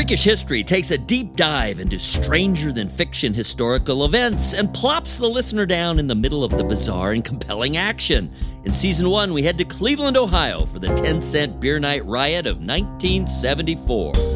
Freakish History takes a deep dive into stranger than fiction historical events and plops the listener down in the middle of the bizarre and compelling action. In season one, we head to Cleveland, Ohio for the 10 cent beer night riot of 1974.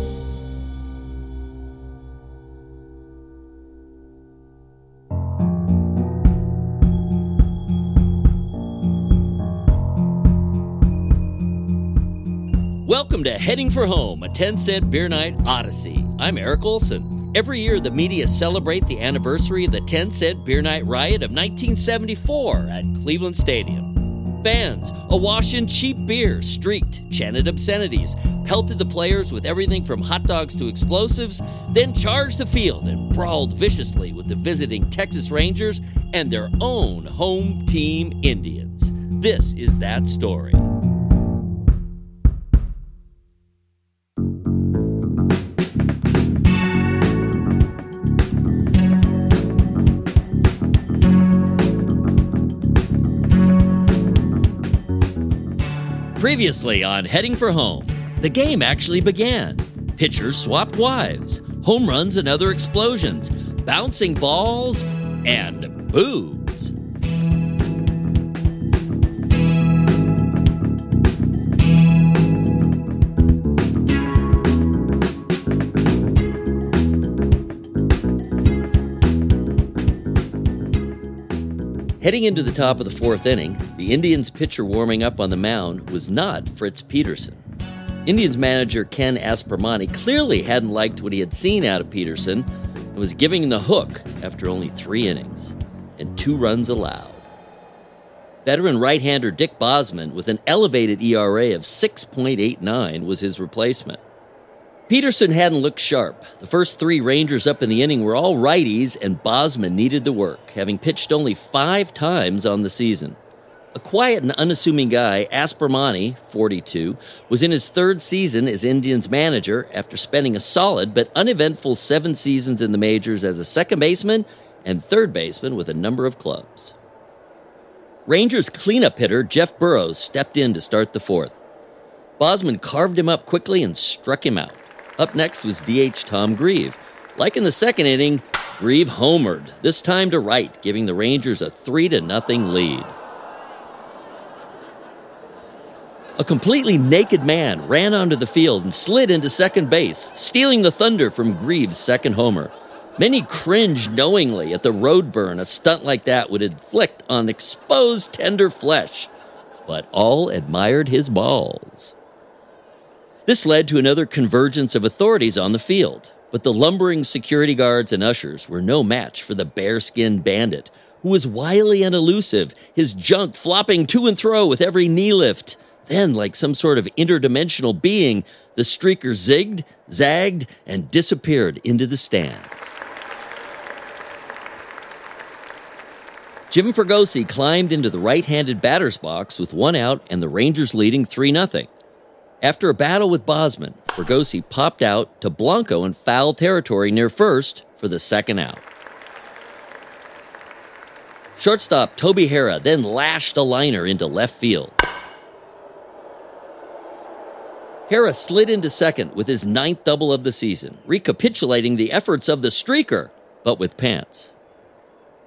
Welcome to Heading for Home, a 10 cent beer night odyssey. I'm Eric Olsen. Every year, the media celebrate the anniversary of the 10 cent beer night riot of 1974 at Cleveland Stadium. Fans, awash in cheap beer, streaked, chanted obscenities, pelted the players with everything from hot dogs to explosives, then charged the field and brawled viciously with the visiting Texas Rangers and their own home team Indians. This is that story. Previously on Heading for Home, the game actually began. Pitchers swapped wives, home runs and other explosions, bouncing balls, and boobs. Heading into the top of the fourth inning, the Indians pitcher warming up on the mound was not Fritz Peterson. Indians manager Ken Aspromonte clearly hadn't liked what he had seen out of Peterson and was giving him the hook after only three innings and two runs allowed. Veteran right hander Dick Bosman, with an elevated ERA of 6.89, was his replacement. Peterson hadn't looked sharp. The first three Rangers up in the inning were all righties, and Bosman needed the work, having pitched only five times on the season. A quiet and unassuming guy, Aspromonte, 42, was in his third season as Indians manager after spending a solid but uneventful seven seasons in the majors as a second baseman and third baseman with a number of clubs. Rangers cleanup hitter Jeff Burroughs stepped in to start the fourth. Bosman carved him up quickly and struck him out. Up next was DH Tom Grieve. Like in the second inning, Grieve homered, this time to right, giving the Rangers a 3 to nothing lead. A completely naked man ran onto the field and slid into second base, stealing the thunder from Grieve's second homer. Many cringed knowingly at the road burn a stunt like that would inflict on exposed tender flesh, but all admired his balls. This led to another convergence of authorities on the field, but the lumbering security guards and ushers were no match for the bearskin bandit, who was wily and elusive, his junk flopping to and fro with every knee lift. Then, like some sort of interdimensional being, the streaker zigged, zagged, and disappeared into the stands. Jim Fregosi climbed into the right handed batter's box with one out and the Rangers leading 3 0. After a battle with Bosman, Fregosi popped out to Blanco in foul territory near first for the second out. Shortstop Toby Harrah then lashed a liner into left field. Harrah slid into second with his ninth double of the season, recapitulating the efforts of the streaker, but with pants.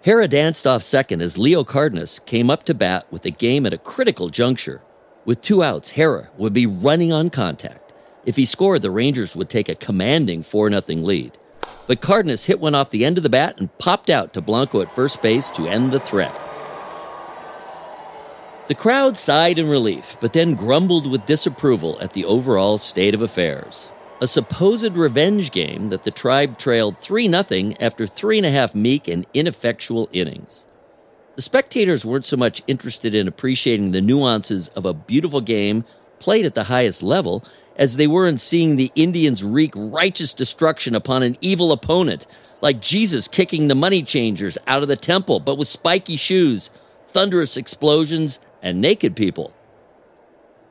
Harrah danced off second as Leo Cardenas came up to bat with the game at a critical juncture. With two outs, Harrah would be running on contact. If he scored, the Rangers would take a commanding 4 0 lead. But Cardenas hit one off the end of the bat and popped out to Blanco at first base to end the threat. The crowd sighed in relief, but then grumbled with disapproval at the overall state of affairs. A supposed revenge game that the tribe trailed 3 0 after three and a half meek and ineffectual innings. The spectators weren't so much interested in appreciating the nuances of a beautiful game played at the highest level as they were in seeing the Indians wreak righteous destruction upon an evil opponent, like Jesus kicking the money changers out of the temple, but with spiky shoes, thunderous explosions, and naked people.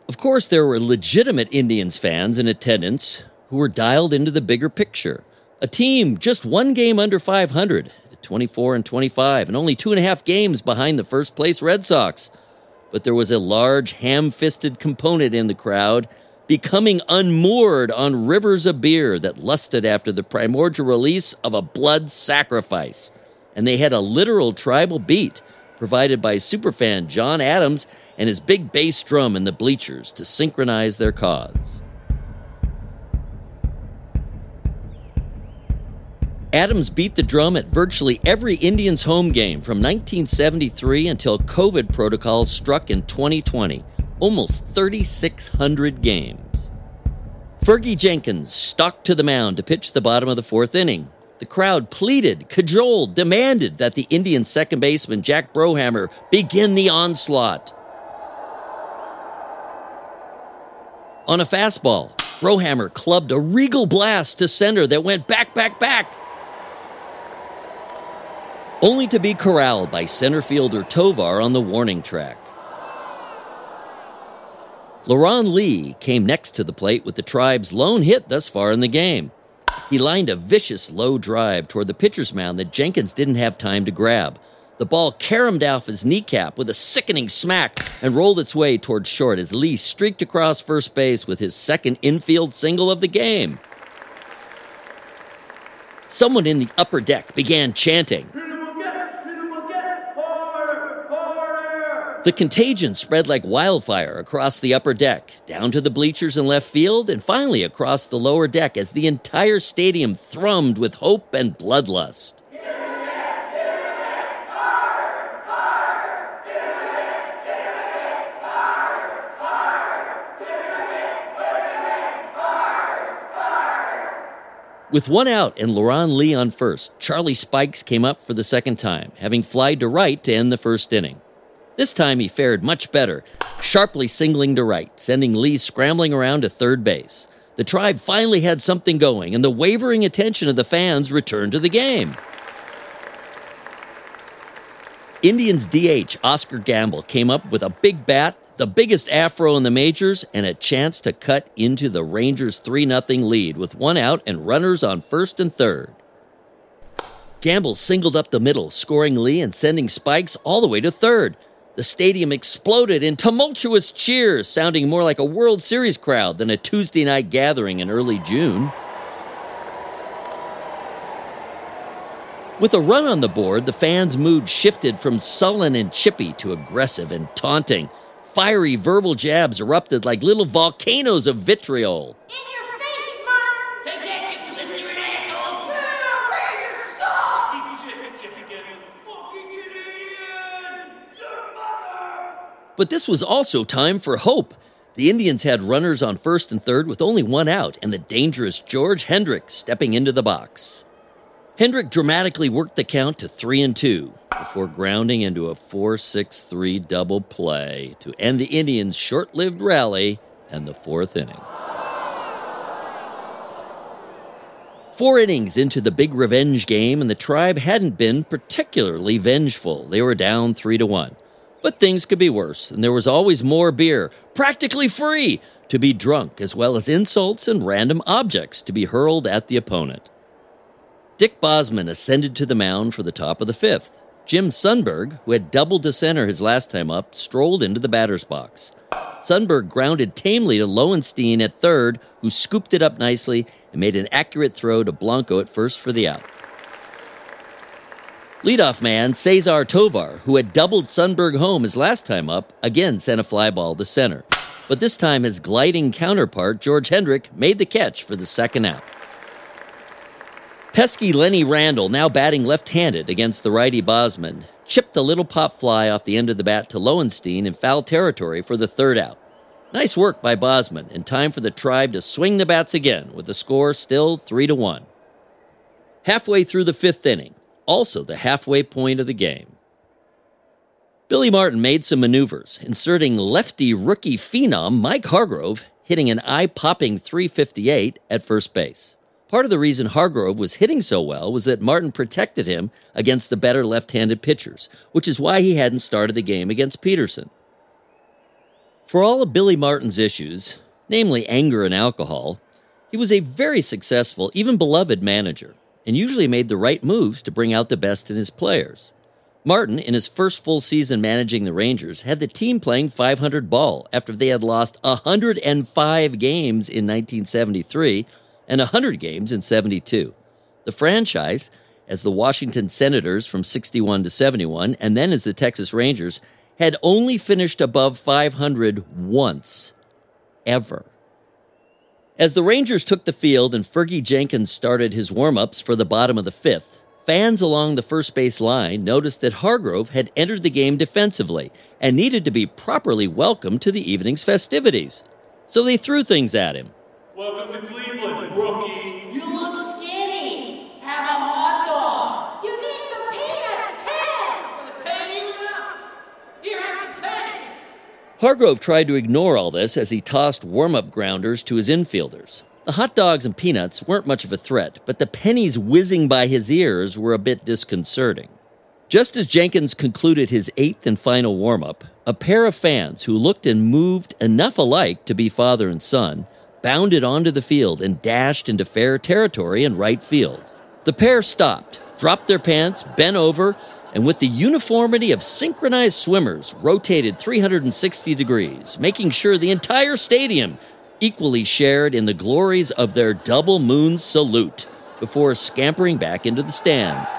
Of course, there were legitimate Indians fans in attendance who were dialed into the bigger picture. A team just one game under 500 24 and 25, and only two and a half games behind the first place Red Sox. But there was a large, ham fisted component in the crowd becoming unmoored on rivers of beer that lusted after the primordial release of a blood sacrifice. And they had a literal tribal beat provided by superfan John Adams and his big bass drum in the bleachers to synchronize their cause. Adams beat the drum at virtually every Indians home game from 1973 until COVID protocols struck in 2020 almost 3,600 games. Fergie Jenkins stalked to the mound to pitch the bottom of the fourth inning. The crowd pleaded, cajoled, demanded that the Indian second baseman Jack Brohamer begin the onslaught. On a fastball, Brohamer clubbed a regal blast to center that went back, back, back. Only to be corralled by center fielder Tovar on the warning track. Leron Lee came next to the plate with the tribe's lone hit thus far in the game. He lined a vicious low drive toward the pitcher's mound that Jenkins didn't have time to grab. The ball caromed off his kneecap with a sickening smack and rolled its way toward short as Lee streaked across first base with his second infield single of the game. Someone in the upper deck began chanting. The contagion spread like wildfire across the upper deck, down to the bleachers and left field, and finally across the lower deck as the entire stadium thrummed with hope and bloodlust. With one out and Leron Lee on first, Charlie Spikes came up for the second time, having flied to right to end the first inning. This time he fared much better, sharply singling to right, sending Lee scrambling around to third base. The tribe finally had something going, and the wavering attention of the fans returned to the game. Indians DH Oscar Gamble came up with a big bat, the biggest afro in the majors, and a chance to cut into the Rangers' 3 0 lead with one out and runners on first and third. Gamble singled up the middle, scoring Lee and sending Spikes all the way to third. The stadium exploded in tumultuous cheers, sounding more like a World Series crowd than a Tuesday night gathering in early June. With a run on the board, the fans' mood shifted from sullen and chippy to aggressive and taunting. Fiery verbal jabs erupted like little volcanoes of vitriol. But this was also time for hope. The Indians had runners on first and third with only one out, and the dangerous George Hendrick stepping into the box. Hendrick dramatically worked the count to three and two before grounding into a 4 6 3 double play to end the Indians' short lived rally and the fourth inning. Four innings into the big revenge game, and the tribe hadn't been particularly vengeful. They were down three to one. But things could be worse, and there was always more beer, practically free, to be drunk, as well as insults and random objects to be hurled at the opponent. Dick Bosman ascended to the mound for the top of the fifth. Jim Sundberg, who had doubled to center his last time up, strolled into the batter's box. Sundberg grounded tamely to Lowenstein at third, who scooped it up nicely and made an accurate throw to Blanco at first for the out. Leadoff man Cesar Tovar, who had doubled Sundberg home his last time up, again sent a fly ball to center. But this time his gliding counterpart, George Hendrick, made the catch for the second out. Pesky Lenny Randle, now batting left handed against the righty Bosman, chipped a little pop fly off the end of the bat to Lowenstein in foul territory for the third out. Nice work by Bosman, in time for the tribe to swing the bats again, with the score still 3 to 1. Halfway through the fifth inning, also the halfway point of the game. Billy Martin made some maneuvers, inserting lefty rookie phenom Mike Hargrove hitting an eye popping 358 at first base. Part of the reason Hargrove was hitting so well was that Martin protected him against the better left handed pitchers, which is why he hadn't started the game against Peterson. For all of Billy Martin's issues, namely anger and alcohol, he was a very successful, even beloved manager and usually made the right moves to bring out the best in his players. Martin, in his first full season managing the Rangers, had the team playing 500 ball after they had lost 105 games in 1973 and 100 games in 72. The franchise, as the Washington Senators from 61 to 71, and then as the Texas Rangers, had only finished above 500 once, ever. As the Rangers took the field and Fergie Jenkins started his warm ups for the bottom of the fifth, Fans along the first base line noticed that Hargrove had entered the game defensively and needed to be properly welcomed to the evening's festivities. So they threw things at him. Welcome to Cleveland, rookie. You look skinny. Have a hot dog. You need some peanuts, Ted. Will it pay you now? Here, have some pennies. Hargrove tried to ignore all this as he tossed warm up grounders to his infielders. The hot dogs and peanuts weren't much of a threat, but the pennies whizzing by his ears were a bit disconcerting. Just as Jenkins concluded his eighth and final warm up, a pair of fans who looked and moved enough alike to be father and son bounded onto the field and dashed into fair territory in right field. The pair stopped, dropped their pants, bent over, and with the uniformity of synchronized swimmers, rotated 360 degrees, making sure the entire stadium equally shared in the glories of their double moon salute before scampering back into the stands.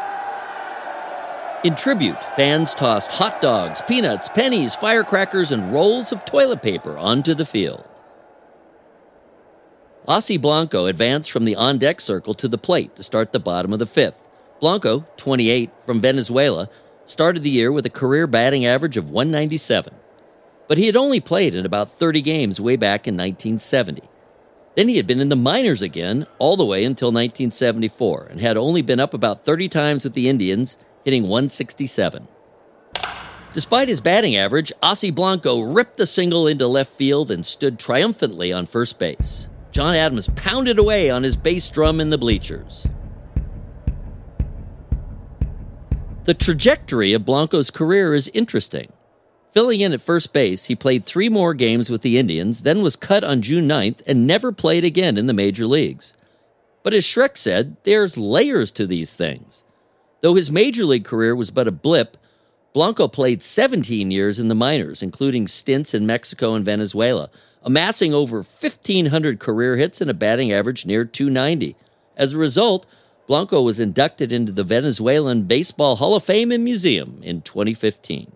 In tribute, fans tossed hot dogs, peanuts, pennies, firecrackers, and rolls of toilet paper onto the field. Ossie Blanco advanced from the on deck circle to the plate to start the bottom of the fifth. Blanco, 28, from Venezuela, started the year with a career batting average of 197 but he had only played in about 30 games way back in 1970. Then he had been in the minors again all the way until 1974 and had only been up about 30 times with the Indians, hitting 167. Despite his batting average, Ossie Blanco ripped the single into left field and stood triumphantly on first base. John Adams pounded away on his bass drum in the bleachers. The trajectory of Blanco's career is interesting. Filling in at first base, he played three more games with the Indians, then was cut on June 9th and never played again in the major leagues. But as Shrek said, there's layers to these things. Though his major league career was but a blip, Blanco played 17 years in the minors, including stints in Mexico and Venezuela, amassing over 1,500 career hits and a batting average near 290. As a result, Blanco was inducted into the Venezuelan Baseball Hall of Fame and Museum in 2015.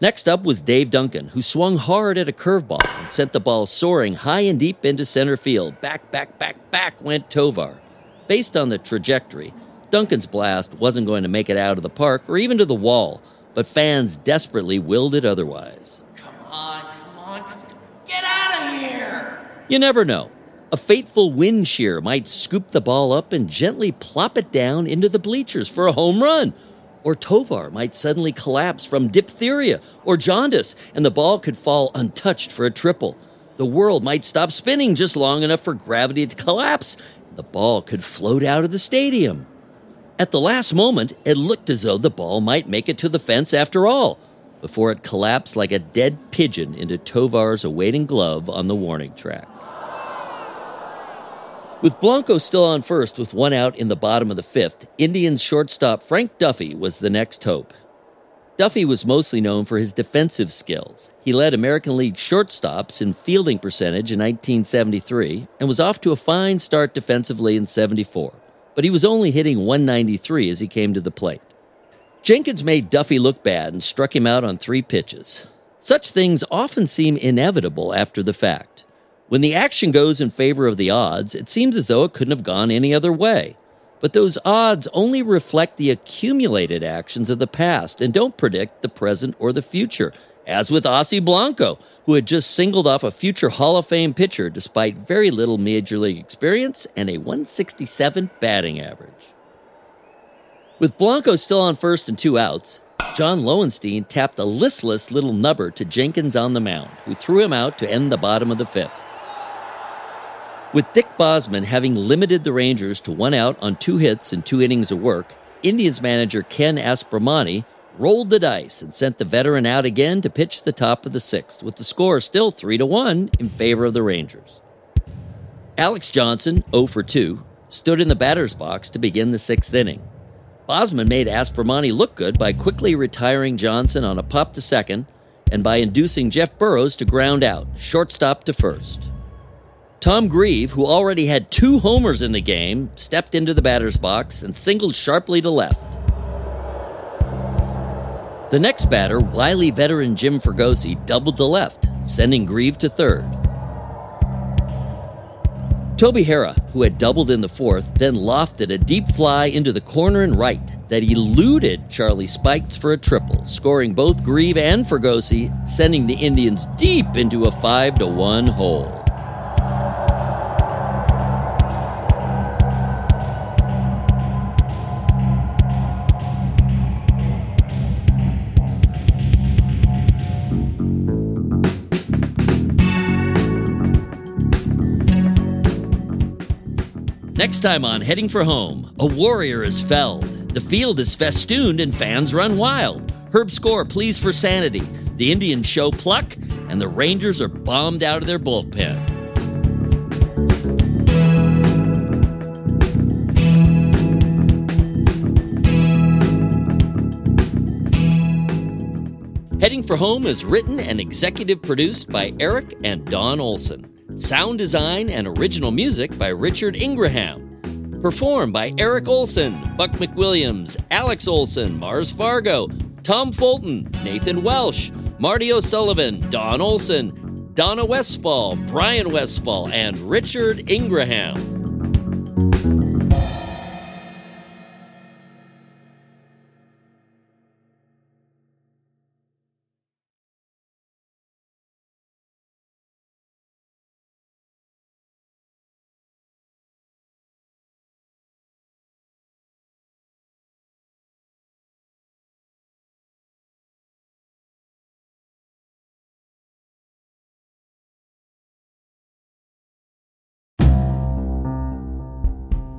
Next up was Dave Duncan, who swung hard at a curveball and sent the ball soaring high and deep into center field. Back, back, back, back went Tovar. Based on the trajectory, Duncan's blast wasn't going to make it out of the park or even to the wall, but fans desperately willed it otherwise. Come on, come on, get out of here! You never know. A fateful wind shear might scoop the ball up and gently plop it down into the bleachers for a home run or Tovar might suddenly collapse from diphtheria or jaundice, and the ball could fall untouched for a triple. The world might stop spinning just long enough for gravity to collapse. The ball could float out of the stadium. At the last moment, it looked as though the ball might make it to the fence after all, before it collapsed like a dead pigeon into Tovar's awaiting glove on the warning track. With Blanco still on first with one out in the bottom of the fifth, Indians shortstop Frank Duffy was the next hope. Duffy was mostly known for his defensive skills. He led American League shortstops in fielding percentage in 1973 and was off to a fine start defensively in 74, but he was only hitting 193 as he came to the plate. Jenkins made Duffy look bad and struck him out on three pitches. Such things often seem inevitable after the fact. When the action goes in favor of the odds, it seems as though it couldn't have gone any other way. But those odds only reflect the accumulated actions of the past and don't predict the present or the future, as with Ossie Blanco, who had just singled off a future Hall of Fame pitcher despite very little major league experience and a 167 batting average. With Blanco still on first and two outs, John Lowenstein tapped a listless little nubber to Jenkins on the mound, who threw him out to end the bottom of the fifth. With Dick Bosman having limited the Rangers to one out on two hits and two innings of work, Indians manager Ken Aspromonte rolled the dice and sent the veteran out again to pitch the top of the sixth, with the score still 3 to 1 in favor of the Rangers. Alex Johnson, 0 for 2, stood in the batter's box to begin the sixth inning. Bosman made Aspromonte look good by quickly retiring Johnson on a pop to second and by inducing Jeff Burroughs to ground out, shortstop to first. Tom Grieve, who already had two homers in the game, stepped into the batter's box and singled sharply to left. The next batter, wily veteran Jim Fregosi, doubled to left, sending Grieve to third. Toby Harrah, who had doubled in the fourth, then lofted a deep fly into the corner and right that eluded Charlie Spikes for a triple, scoring both Grieve and Fregosi, sending the Indians deep into a 5 to 1 hole. Next time on Heading for Home, a warrior is felled. The field is festooned and fans run wild. Herb Score pleads for sanity. The Indians show pluck, and the Rangers are bombed out of their bullpen. Heading for Home is written and executive produced by Eric and Dawn Olsen. Sound design and original music by Richard Ingraham. Performed by Eric Olsen, Buck McWilliams, Alex Olsen, Mars Fargo, Tom Fulton, Nathan Welsh, Marty O'Sullivan, Dawn Olsen, Donna Westfall, Bryan Westfall, and Richard Ingraham.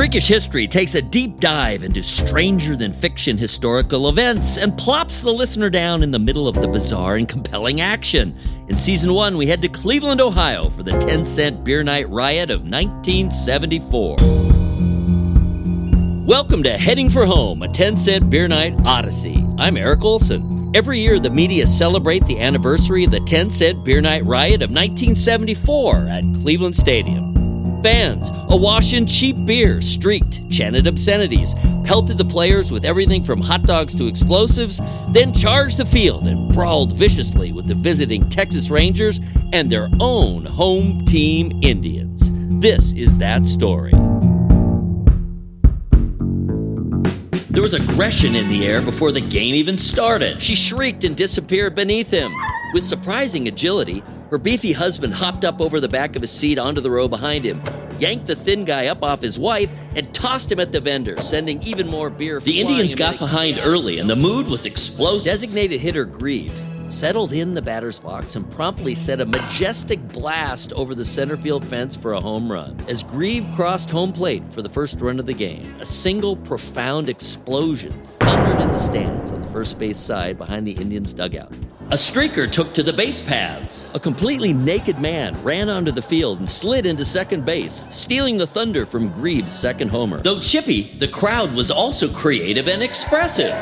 Freakish History takes a deep dive into stranger than fiction historical events and plops the listener down in the middle of the bizarre and compelling action. In season one, we head to Cleveland, Ohio for the 10 cent beer night riot of 1974. Welcome to Heading for Home, a 10 cent beer night odyssey. I'm Eric Olsen. Every year, the media celebrate the anniversary of the 10 cent beer night riot of 1974 at Cleveland Stadium. Fans, awash in cheap beer, streaked, chanted obscenities, pelted the players with everything from hot dogs to explosives, then charged the field and brawled viciously with the visiting Texas Rangers and their own home team Indians. This is that story. There was aggression in the air before the game even started. She shrieked and disappeared beneath him. With surprising agility, her beefy husband hopped up over the back of his seat onto the row behind him, yanked the thin guy up off his wife, and tossed him at the vendor, sending even more beer. The Indians got behind early, and the mood was explosive. Designated hitter Grieve settled in the batter's box and promptly set a majestic blast over the center field fence for a home run. As Grieve crossed home plate for the first run of the game, a single profound explosion thundered in the stands on the first base side behind the Indians' dugout. A streaker took to the base paths. A completely naked man ran onto the field and slid into second base, stealing the thunder from Grieve's second homer. Though chippy, the crowd was also creative and expressive.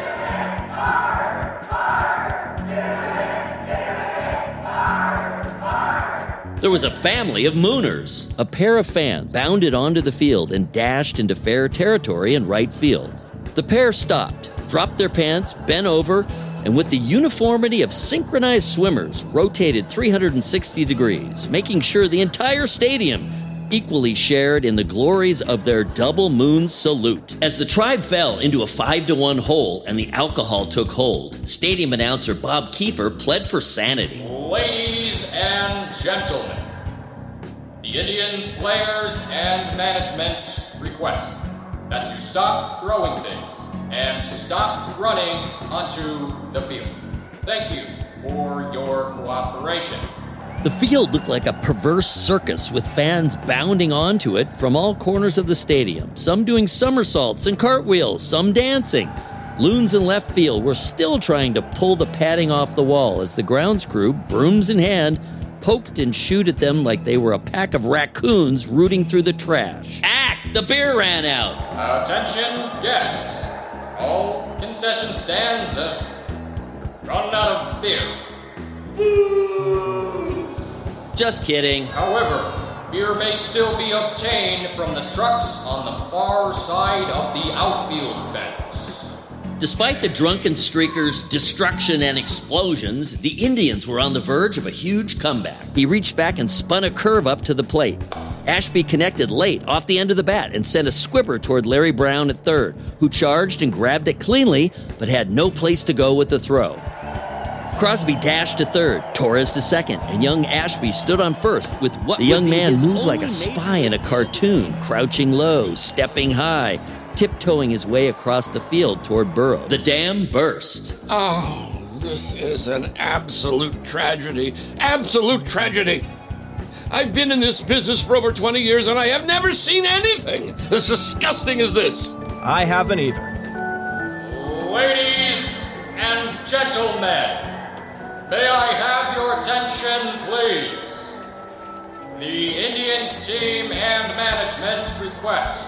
There was a family of Mooners. A pair of fans bounded onto the field and dashed into fair territory in right field. The pair stopped, dropped their pants, bent over, and with the uniformity of synchronized swimmers, rotated 360 degrees, making sure the entire stadium equally shared in the glories of their double moon salute. As the tribe fell into a 5 to 1 hole and the alcohol took hold, stadium announcer Bob Kiefer pled for sanity. Ladies and gentlemen, the Indians players and management request that you stop throwing things and stop running onto the field. Thank you for your cooperation. The field looked like a perverse circus with fans bounding onto it from all corners of the stadium, some doing somersaults and cartwheels, some dancing. Loons in left field were still trying to pull the padding off the wall as the grounds crew, brooms in hand, poked and shooed at them like they were a pack of raccoons rooting through the trash. Act! The beer ran out! Attention, guests. All concession stands have run out of beer. Just kidding. However, beer may still be obtained from the trucks on the far side of the outfield fence. Despite the drunken streakers' destruction and explosions, the Indians were on the verge of a huge comeback. He reached back and spun a curve up to the plate. Ashby connected late off the end of the bat and sent a squibber toward Larry Brown at third, who charged and grabbed it cleanly, but had no place to go with the throw. Crosby dashed to third, Torres to second, and young Ashby stood on first with what the young man moved like a spy in a cartoon, crouching low, stepping high, tiptoeing his way across the field toward Burrow. The dam burst. Oh, this is an absolute tragedy. Absolute tragedy. I've been in this business for over 20 years and I have never seen anything as disgusting as this. I haven't either. Ladies and gentlemen, may I have your attention, please? The Indians team and management request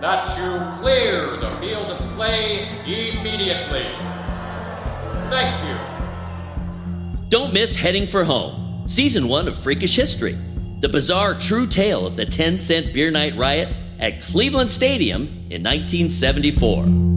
that you clear the field of play immediately. Thank you. Don't miss Heading for Home, Season 1 of Freakish History, the bizarre true tale of the 10 cent beer night riot at Cleveland Stadium in 1974.